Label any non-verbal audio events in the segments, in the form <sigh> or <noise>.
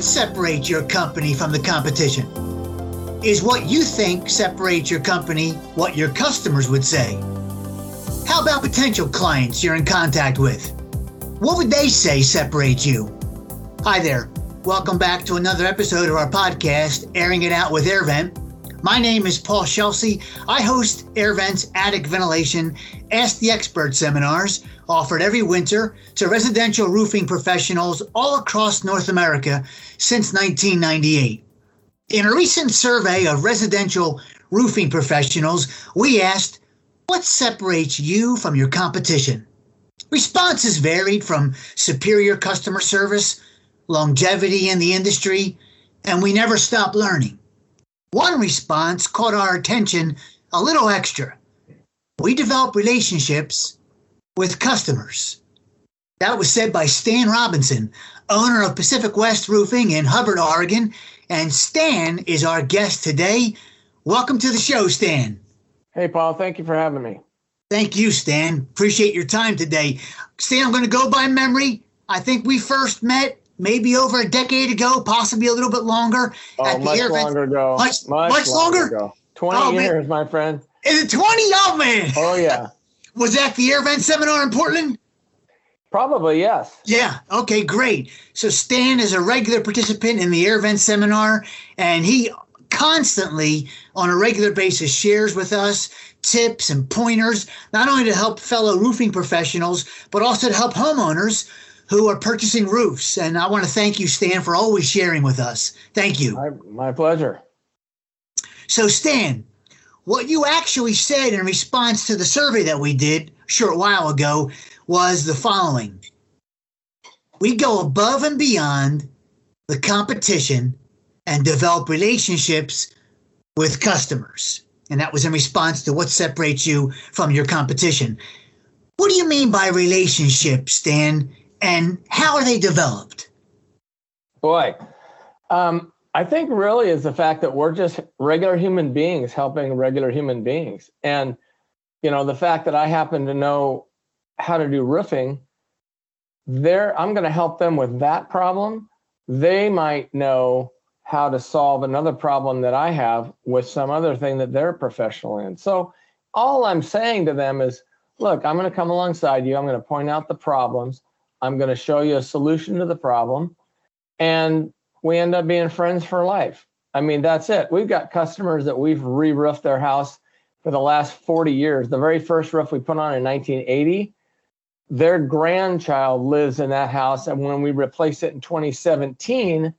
What separates your company from the competition? Is what you think separates your company what your customers would say? How about potential clients you're in contact with? What would they say separates you? Hi there. Welcome back to another episode of our podcast, Airing It Out with AirVent. My name is Paul Scelsi. I host AirVent's Attic Ventilation Ask the Expert seminars offered every winter to residential roofing professionals all across North America since 1998. In a recent survey of residential roofing professionals, we asked, What separates you from your competition? Responses varied from superior customer service longevity in the industry, and we never stop learning. One response caught our attention a little extra. We develop relationships with customers. That was said by Stan Robinson, owner of Pacific West Roofing in Hubbard, Oregon. And Stan is our guest today. Welcome to the show, Stan. Hey, Paul. Thank you for having me. Thank you, Stan. Appreciate your time today. Stan, I'm going to go by memory. I think we first met maybe over a decade ago, possibly a little bit longer. Oh, at the much longer ago. Much, much, much longer? Ago. 20 oh, years, man. my friend. Is it 20? Oh, man. Oh, yeah. <laughs> Was that the AirVent seminar in Portland? Probably, yes. Yeah. Okay, great. So Stan is a regular participant in the AirVent seminar, and he constantly, on a regular basis, shares with us tips and pointers, not only to help fellow roofing professionals, but also to help homeowners who are purchasing roofs. And I want to thank you, Stan, for always sharing with us. Thank you. My, my pleasure. So, Stan, what you actually said in response to the survey that we did a short while ago was the following We go above and beyond the competition and develop relationships with customers. And that was in response to what separates you from your competition. What do you mean by relationships, Stan? And how are they developed? Boy, um, I think really is the fact that we're just regular human beings helping regular human beings. And, you know, the fact that I happen to know how to do roofing, there I'm going to help them with that problem. They might know how to solve another problem that I have with some other thing that they're professional in. So all I'm saying to them is, look, I'm going to come alongside you. I'm going to point out the problems. I'm going to show you a solution to the problem. And we end up being friends for life. I mean, that's it. We've got customers that we've re roofed their house for the last 40 years. The very first roof we put on in 1980, their grandchild lives in that house. And when we replaced it in 2017,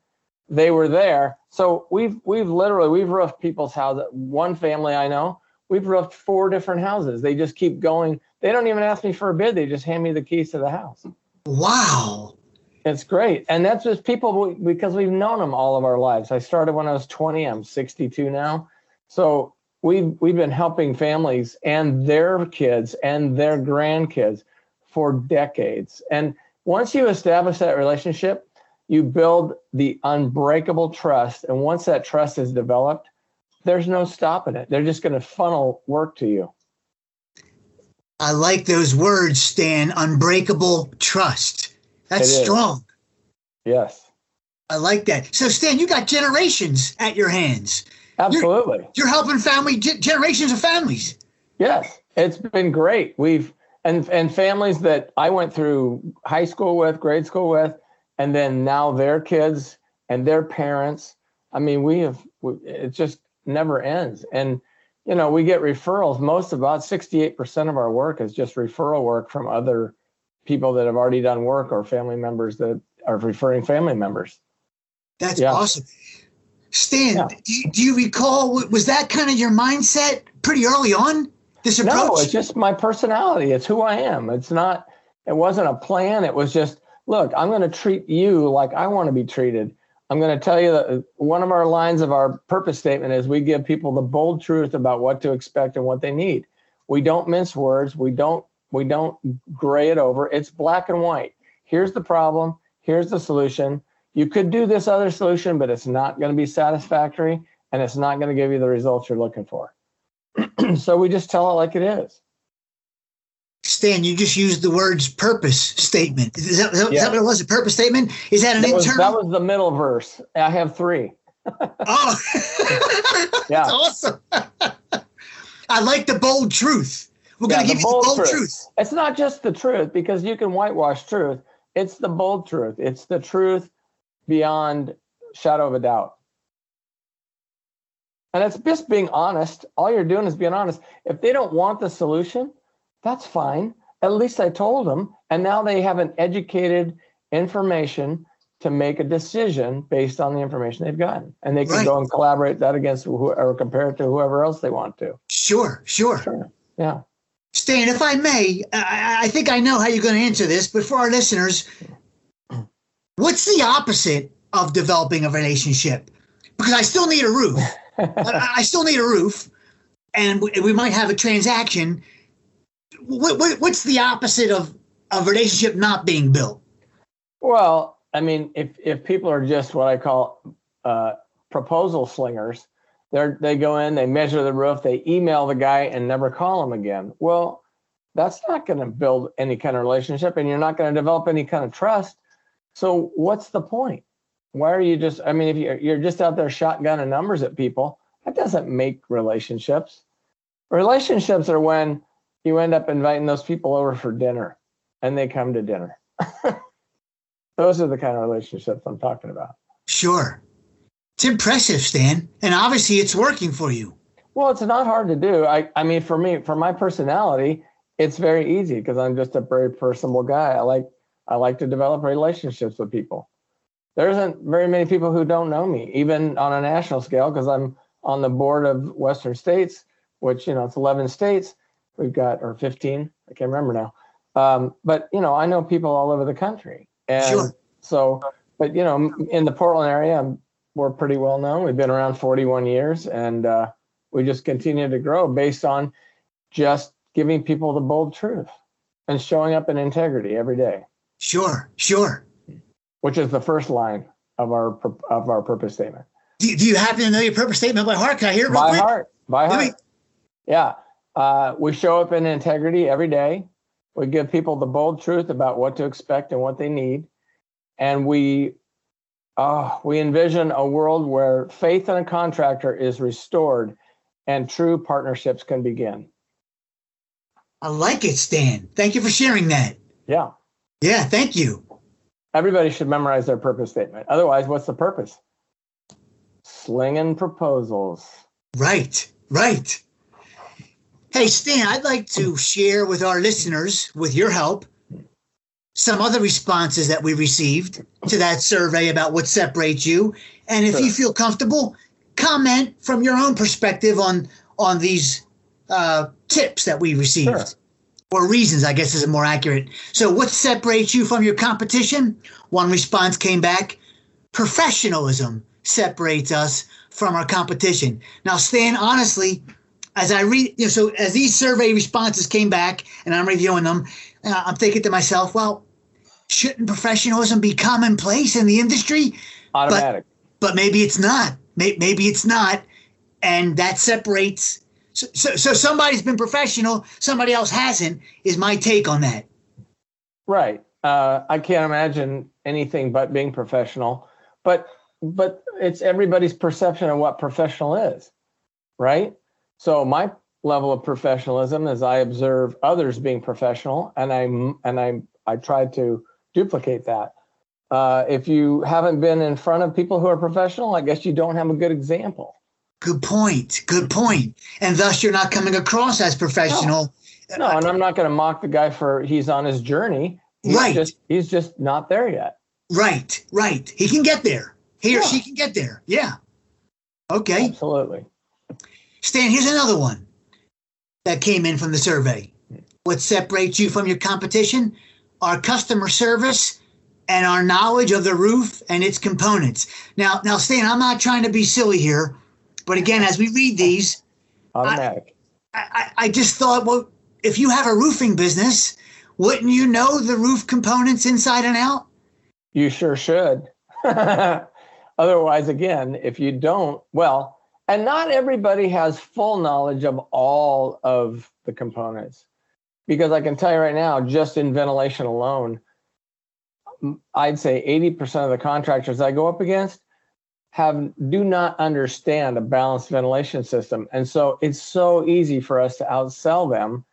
they were there. So we've we've literally we've roofed people's houses. One family I know, we've roofed four different houses. They just keep going. They don't even ask me for a bid. They just hand me the keys to the house. Wow. It's great. And that's just people because we've known them all of our lives. I started when I was 20, I'm 62 now. So we've we've been helping families and their kids and their grandkids for decades. And once you establish that relationship, you build the unbreakable trust. And once that trust is developed, there's no stopping it. They're just going to funnel work to you. I like those words, Stan. Unbreakable trust. That's strong. Yes. I like that. So, Stan, you got generations at your hands. Absolutely. You're, you're helping family generations of families. Yes, it's been great. We've and and families that I went through high school with, grade school with, and then now their kids and their parents. I mean, we have we, it just never ends. And you know, we get referrals. Most about 68% of our work is just referral work from other people that have already done work or family members that are referring family members. That's yeah. awesome. Stan, yeah. do, you, do, you, recall, was that kind of your mindset pretty early on? This approach? No, it's just my personality. It's who I am. It's not, it wasn't a plan. It was just, look, I'm going to treat you like I want to be treated. I'm going to tell you that uh, one of our lines of our purpose statement is we give people the bold truth about what to expect and what they need. We don't mince words. We don't we don't gray it over. It's black and white. Here's the problem. Here's the solution. You could do this other solution, but it's not going to be satisfactory and it's not going to give you the results you're looking for. <clears throat> so we just tell it like it is. Stan, you just used the words purpose statement. Is that, is that, yeah. that what it was? A purpose statement? Is that an that internal? Was, that was the middle verse. I have three. <laughs> oh, <laughs> yeah. That's awesome. <laughs> I like the bold truth. We're yeah, going to give you the bold truth. truth. It's not just the truth because you can whitewash truth. It's the bold truth. It's the truth beyond shadow of a doubt. And it's just being honest. All you're doing is being honest. If they don't want the solution, that's fine. At least I told them. And now they have an educated information to make a decision based on the information they've gotten. And they can right. go and collaborate that against who, or compare it to whoever else they want to. Sure, sure. Sure. Yeah. Stan, if I may, I, I think I know how you're going to answer this, but for our listeners, what's the opposite of developing a relationship? Because I still need a roof. <laughs> I still need a roof, and we might have a transaction. What, what, what's the opposite of a relationship not being built? Well, I mean, if if people are just what I call uh, proposal slingers, they they go in, they measure the roof, they email the guy, and never call him again. Well, that's not going to build any kind of relationship, and you're not going to develop any kind of trust. So, what's the point? why are you just i mean if you're, you're just out there shotgunning numbers at people that doesn't make relationships relationships are when you end up inviting those people over for dinner and they come to dinner. <laughs> Those are the kind of relationships i'm talking about. Sure. It's impressive stan and obviously it's working for you. Well it's not hard to do. I, I mean for me for my personality it's very easy because i'm just a very personable guy. I like i like to develop relationships with people. There isn't very many people who don't know me, even on a national scale, because I'm on the board of Western States, which you know it's 11 states. We've got or 15, I can't remember now. Um, but you know, I know people all over the country, and sure. so, but you know, in the Portland area, we're pretty well known. We've been around 41 years, and uh, we just continue to grow based on just giving people the bold truth and showing up in integrity every day. Sure, sure which is the first line of our of our purpose statement. Do, do you happen to know your purpose statement by heart? Can I hear it by quick? heart? By heart. Me... Yeah. Uh, we show up in integrity every day. We give people the bold truth about what to expect and what they need, and we uh, we envision a world where faith in a contractor is restored, and true partnerships can begin. I like it, Stan. Thank you for sharing that. Yeah. Yeah. Thank you. Everybody should memorize their purpose statement. Otherwise, what's the purpose? Slinging proposals. Right, right. Hey, Stan, I'd like to share with our listeners, with your help, some other responses that we received to that survey about what separates you. And if sure. you feel comfortable, comment from your own perspective on on these uh, tips that we received. Sure or reasons, I guess is more accurate. So, what separates you from your competition? One response came back professionalism separates us from our competition. Now, Stan, honestly, as I read, you know, so as these survey responses came back and I'm reviewing them, uh, I'm thinking to myself, well, shouldn't professionalism be commonplace in the industry? Automatic. But, but maybe it's not. Maybe it's not. And that separates so, so, so somebody's been professional, somebody else hasn't. Is my take on that? Right. Uh, I can't imagine anything but being professional, but but it's everybody's perception of what professional is, right? So my level of professionalism is I observe others being professional, and I and I I try to duplicate that. Uh, if you haven't been in front of people who are professional, I guess you don't have a good example. Good point. Good point. And thus, you're not coming across as professional. No, no and I'm not going to mock the guy for he's on his journey. He's right. Just, he's just not there yet. Right. Right. He can get there. He yeah. or she can get there. Yeah. Okay. Absolutely. Stan, here's another one that came in from the survey. What separates you from your competition? Our customer service and our knowledge of the roof and its components. Now, now, Stan, I'm not trying to be silly here. But again, as we read these. I, I, I just thought, well, if you have a roofing business, wouldn't you know the roof components inside and out? You sure should. <laughs> Otherwise, again, if you don't, well, and not everybody has full knowledge of all of the components because I can tell you right now, just in ventilation alone, I'd say 80% of the contractors I go up against have do not understand a balanced ventilation system. And so it's so easy for us to outsell them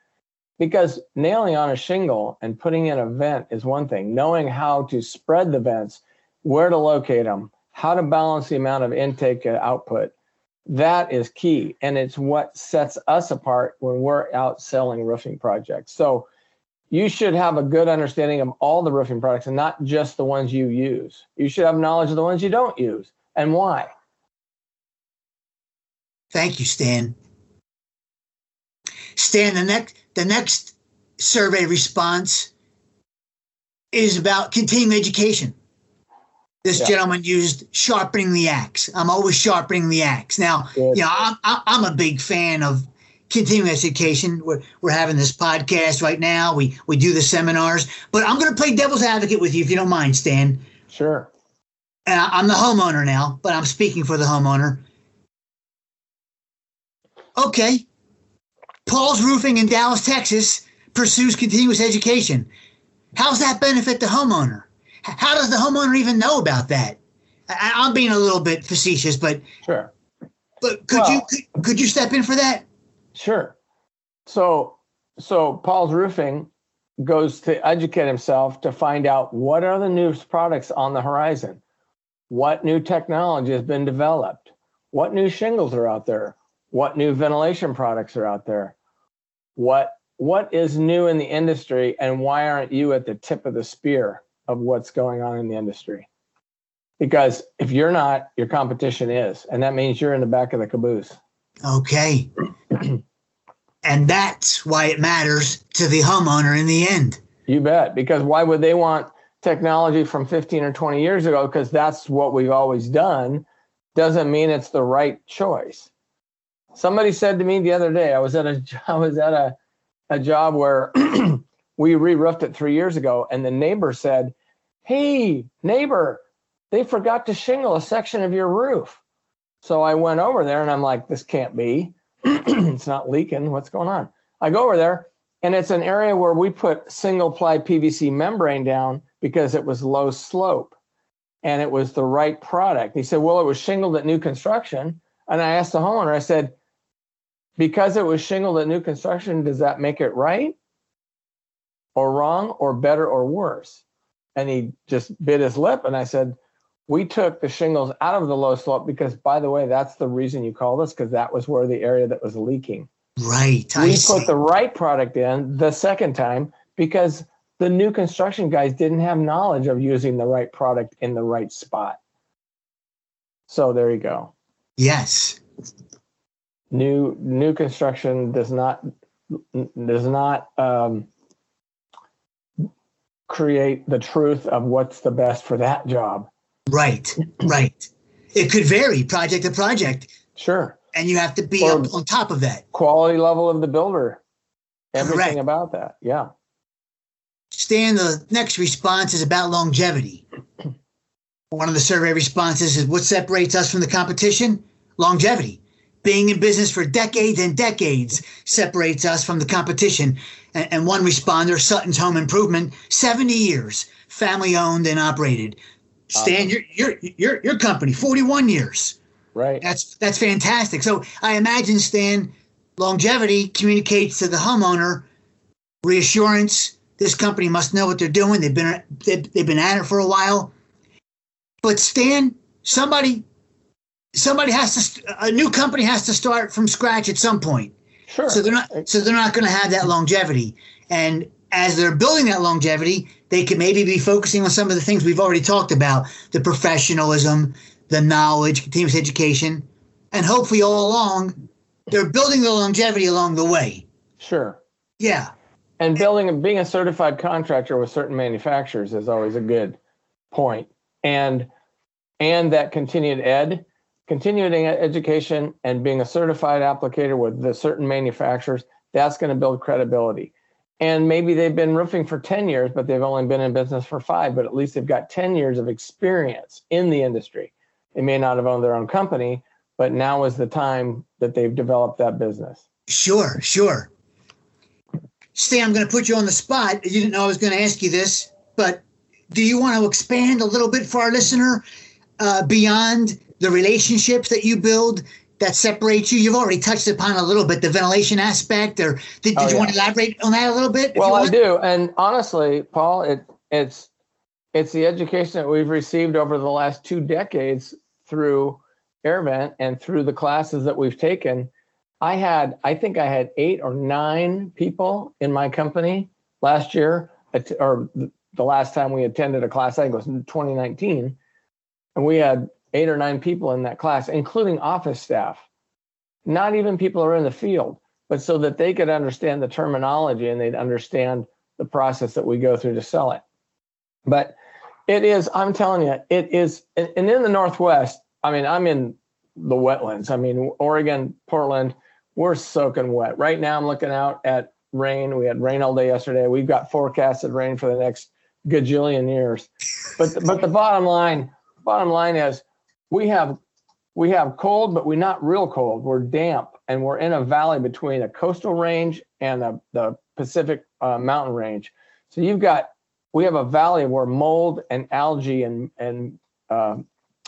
because nailing on a shingle and putting in a vent is one thing. Knowing how to spread the vents, where to locate them, how to balance the amount of intake and output, that is key. And it's what sets us apart when we're out selling roofing projects. So you should have a good understanding of all the roofing products and not just the ones you use. You should have knowledge of the ones you don't use and why. Thank you, Stan. Stan, the next the next survey response is about continuing education. This yeah. gentleman used sharpening the axe. I'm always sharpening the axe. Now, Good. you know, I'm, I'm a big fan of continuing education. We're, we're having this podcast right now. We we do the seminars, but I'm going to play devil's advocate with you if you don't mind, Stan. Sure. And I, I'm the homeowner now, but I'm speaking for the homeowner. Okay. Paul's Roofing in Dallas, Texas pursues continuous education. How's that benefit the homeowner? How does the homeowner even know about that? I, am being a little bit facetious, but sure. But could well, you could, could you step in for that? Sure. So, so Paul's Roofing goes to educate himself to find out what are the new products on the horizon, what new technology has been developed, what new shingles are out there, what new ventilation products are out there, what what is new in the industry, and why aren't you at the tip of the spear of what's going on in the industry? Because if you're not, your competition is, and that means you're in the back of the caboose. Okay. <clears throat> And that's why it matters to the homeowner in the end. You bet. Because why would they want technology from 15 or 20 years ago? Because that's what we've always done. Doesn't mean it's the right choice. Somebody said to me the other day, I was at a <laughs> I was at a, a job where <clears throat> we re-roofed it three years ago, and the neighbor said, Hey, neighbor, they forgot to shingle a section of your roof. So I went over there and I'm like, this can't be. <clears throat> it's not leaking. What's going on? I go over there and it's an area where we put single ply PVC membrane down because it was low slope and it was the right product. He said, Well, it was shingled at new construction. And I asked the homeowner, I said, Because it was shingled at new construction, does that make it right or wrong or better or worse? And he just bit his lip. And I said, we took the shingles out of the low slope because, by the way, that's the reason you called us because that was where the area that was leaking. Right. We I put see. the right product in the second time because the new construction guys didn't have knowledge of using the right product in the right spot. So there you go. Yes. New new construction does not does not um, create the truth of what's the best for that job. Right, right. It could vary project to project. Sure. And you have to be or up on top of that. Quality level of the builder. Everything Correct. about that. Yeah. Stan, the next response is about longevity. One of the survey responses is what separates us from the competition? Longevity. Being in business for decades and decades separates us from the competition. And, and one responder, Sutton's Home Improvement, 70 years, family owned and operated. Stan, uh-huh. your your your your company, 41 years. Right. That's that's fantastic. So I imagine Stan, longevity communicates to the homeowner reassurance. This company must know what they're doing. They've been they've, they've been at it for a while. But Stan, somebody somebody has to a new company has to start from scratch at some point. Sure. So they're not so they're not going to have that longevity. And as they're building that longevity, they could maybe be focusing on some of the things we've already talked about the professionalism, the knowledge, continuous education, and hopefully all along they're building the longevity along the way. Sure. Yeah. And building and being a certified contractor with certain manufacturers is always a good point. And and that continued ed, continuing education and being a certified applicator with the certain manufacturers, that's going to build credibility. And maybe they've been roofing for 10 years but they've only been in business for five but at least they've got 10 years of experience in the industry. They may not have owned their own company but now is the time that they've developed that business. Sure sure. Stan, I'm going to put you on the spot. You didn't know I was going to ask you this, but do you want to expand a little bit for our listener uh, beyond the relationships that you build that separate you? You've already touched upon a little bit the ventilation aspect, or did, did oh, you yeah. want to elaborate on that a little bit? Well, I do, and honestly, Paul, it it's it's the education that we've received over the last two decades through AirVent and through the classes that we've taken. I had, I think I had eight or nine people in my company last year, or the last time we attended a class, I think it was in 2019, and we had eight or nine people in that class, including office staff, not even people who are in the field, but so that they could understand the terminology and they'd understand the process that we go through to sell it. But it is, I'm telling you, it is, and in the Northwest, I mean, I'm in the wetlands. I mean, Oregon, Portland, we're soaking wet. Right now, I'm looking out at rain. We had rain all day yesterday. We've got forecasted rain for the next gajillion years. But but the bottom line, bottom line is we have we have cold, but we're not real cold. We're damp, and we're in a valley between a coastal range and the, the Pacific uh, mountain range. So you've got we have a valley where mold and algae and and uh,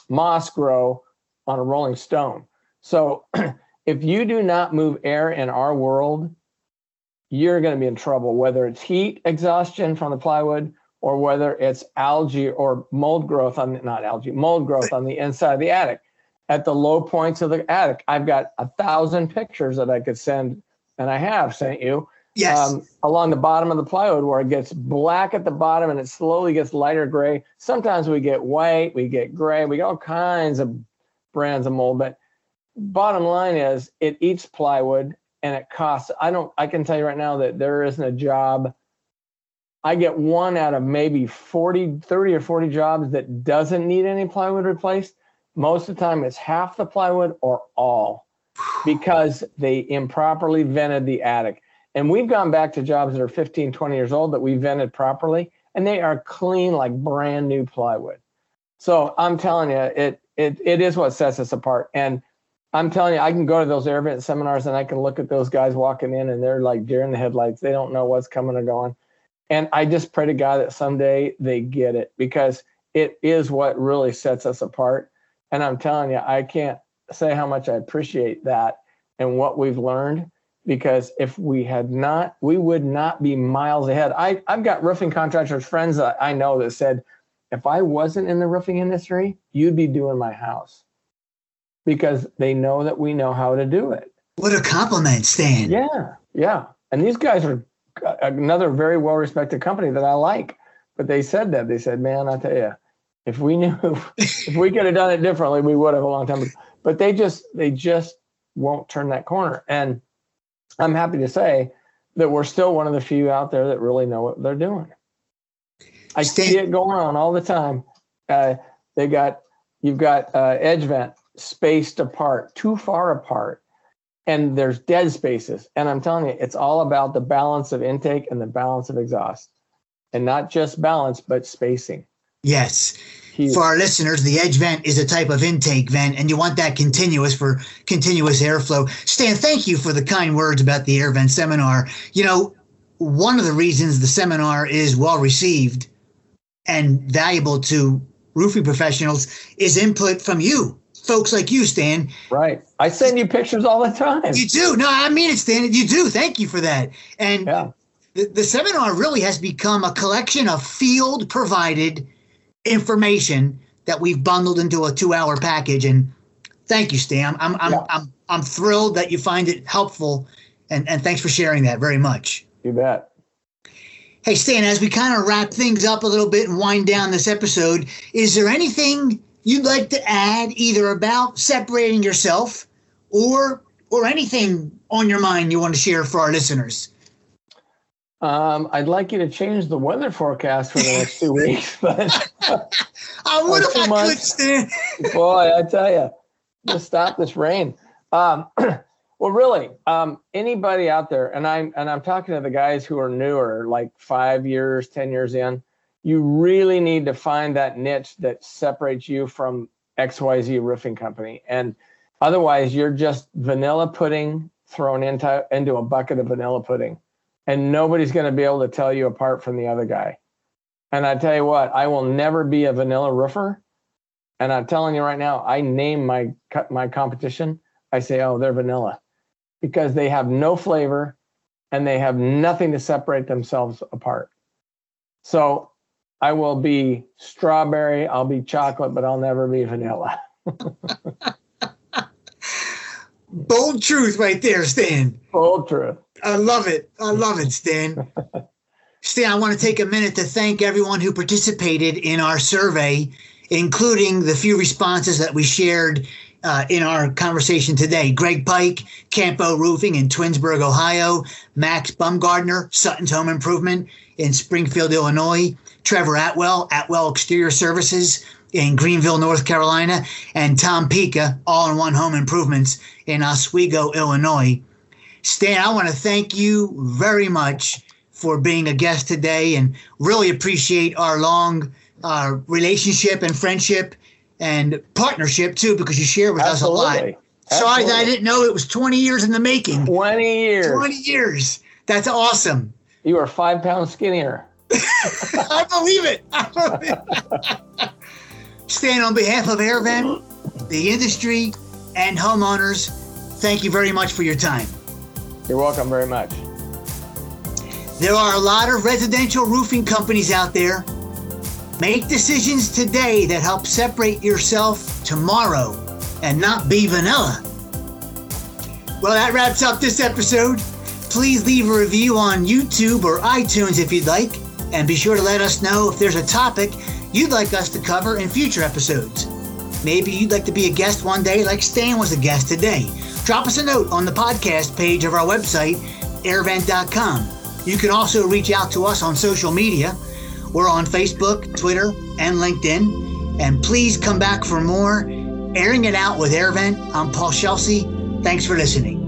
moss grow on a rolling stone. So <clears throat> if you do not move air in our world, you're going to be in trouble. Whether it's heat exhaustion from the plywood, or whether it's algae or mold growth on the, not algae mold growth on the inside of the attic at the low points of the attic i've got a thousand pictures that i could send and i have sent you yes. Um, along the bottom of the plywood where it gets black at the bottom and it slowly gets lighter gray sometimes we get white we get gray we get all kinds of brands of mold but bottom line is it eats plywood and it costs i don't i can tell you right now that there isn't a job I get one out of maybe 40, 30 or 40 jobs that doesn't need any plywood replaced. Most of the time, it's half the plywood or all because they improperly vented the attic. And we've gone back to jobs that are 15, 20 years old that we vented properly, and they are clean like brand new plywood. So I'm telling you, it it it is what sets us apart. And I'm telling you, I can go to those AirVent seminars and I can look at those guys walking in and they're like deer in the headlights. They don't know what's coming or going. And I just pray to God that someday they get it because it is what really sets us apart. And I'm telling you, I can't say how much I appreciate that and what we've learned because if we had not, we would not be miles ahead. I, I've got roofing contractors, friends that I know that said, if I wasn't in the roofing industry, you'd be doing my house because they know that we know how to do it. What a compliment, Stan. Yeah, yeah. And these guys are another very well respected company that I like. But they said that they said, "Man, I tell you, if we knew, <laughs> if we could have done it differently, we would have a long time ago." But they just they just won't turn that corner. And I'm happy to say that we're still one of the few out there that really know what they're doing. I see it going on all the time. Uh, they got you've got uh, edge vent spaced apart, too far apart and there's dead spaces. And I'm telling you, it's all about the balance of intake and the balance of exhaust. And not just balance, but spacing. Yes. Huge. For our listeners, the edge vent is a type of intake vent, and you want that continuous for continuous airflow. Stan, thank you for the kind words about the AirVent seminar. You know, one of the reasons the seminar is well received and valuable to roofing professionals is input from you folks like you, Stan. Right. I send you pictures all the time. You do. No, I mean it, Stan. You do. Thank you for that. And yeah. the, the seminar really has become a collection of field provided information that we've bundled into a two hour package. And thank you, Stan. I'm, I'm, yeah. I'm, I'm thrilled that you find it helpful. And, and thanks for sharing that very much. You bet. Hey, Stan, as we kind of wrap things up a little bit and wind down this episode, is there anything you'd like to add either about separating yourself or or anything on your mind you want to share for our listeners? Um, I'd like you to change the weather forecast for the next two weeks, <laughs> but I would I months. Boy, I tell you, just stop this rain. Um, <clears throat> well, really, um, anybody out there, and I'm and I'm talking to the guys who are newer, like five years, ten years in you really need to find that niche that separates you from XYZ roofing company. And otherwise, you're just vanilla pudding thrown into, into a bucket of vanilla pudding. and nobody's going to be able to tell you apart from the other guy. And I tell you what, I will never be a vanilla roofer. And I'm telling you right now, I name my my competition. I say, oh, they're vanilla, because they have no flavor, and they have nothing to separate themselves apart. So I will be strawberry, I'll be chocolate, but I'll never be vanilla. <laughs> Bold truth right there, Stan. Bold truth. I love it. I love it, Stan. <laughs> Stan, I want to take a minute to thank everyone who participated in our survey, including the few responses that we shared uh, in our conversation today. Greg Pike, Campo Roofing in Twinsburg, Ohio, Max Bumgardner, Sutton's Home Improvement in Springfield, Illinois, Trevor Atwell, Atwell Exterior Services in Greenville, North Carolina, and Tom Pika, All in One Home Improvements in Oswego, Illinois. Stan, I want to thank you very much for being a guest today and really appreciate our long uh, relationship and friendship and partnership too, because you share with Absolutely. us a lot. Sorry that I didn't know it was 20 years in the making. 20 years. 20 years. That's awesome. You are five pounds skinnier. <laughs> I believe it. I believe it. <laughs> Stan, on behalf of AirVent, the industry, and homeowners, thank you very much for your time. You're welcome very much. There are a lot of residential roofing companies out there. Make decisions today that help separate yourself tomorrow and not be vanilla. Well, that wraps up this episode. Please leave a review on YouTube or iTunes if you'd like, and be sure to let us know if there's a topic you'd like us to cover in future episodes. Maybe you'd like to be a guest one day, like Stan was a guest today. Drop us a note on the podcast page of our website, airvent.com. You can also reach out to us on social media. We're on Facebook, Twitter, and LinkedIn. And please come back for more Airing It Out with AirVent. I'm Paul Scelsi. Thanks for listening.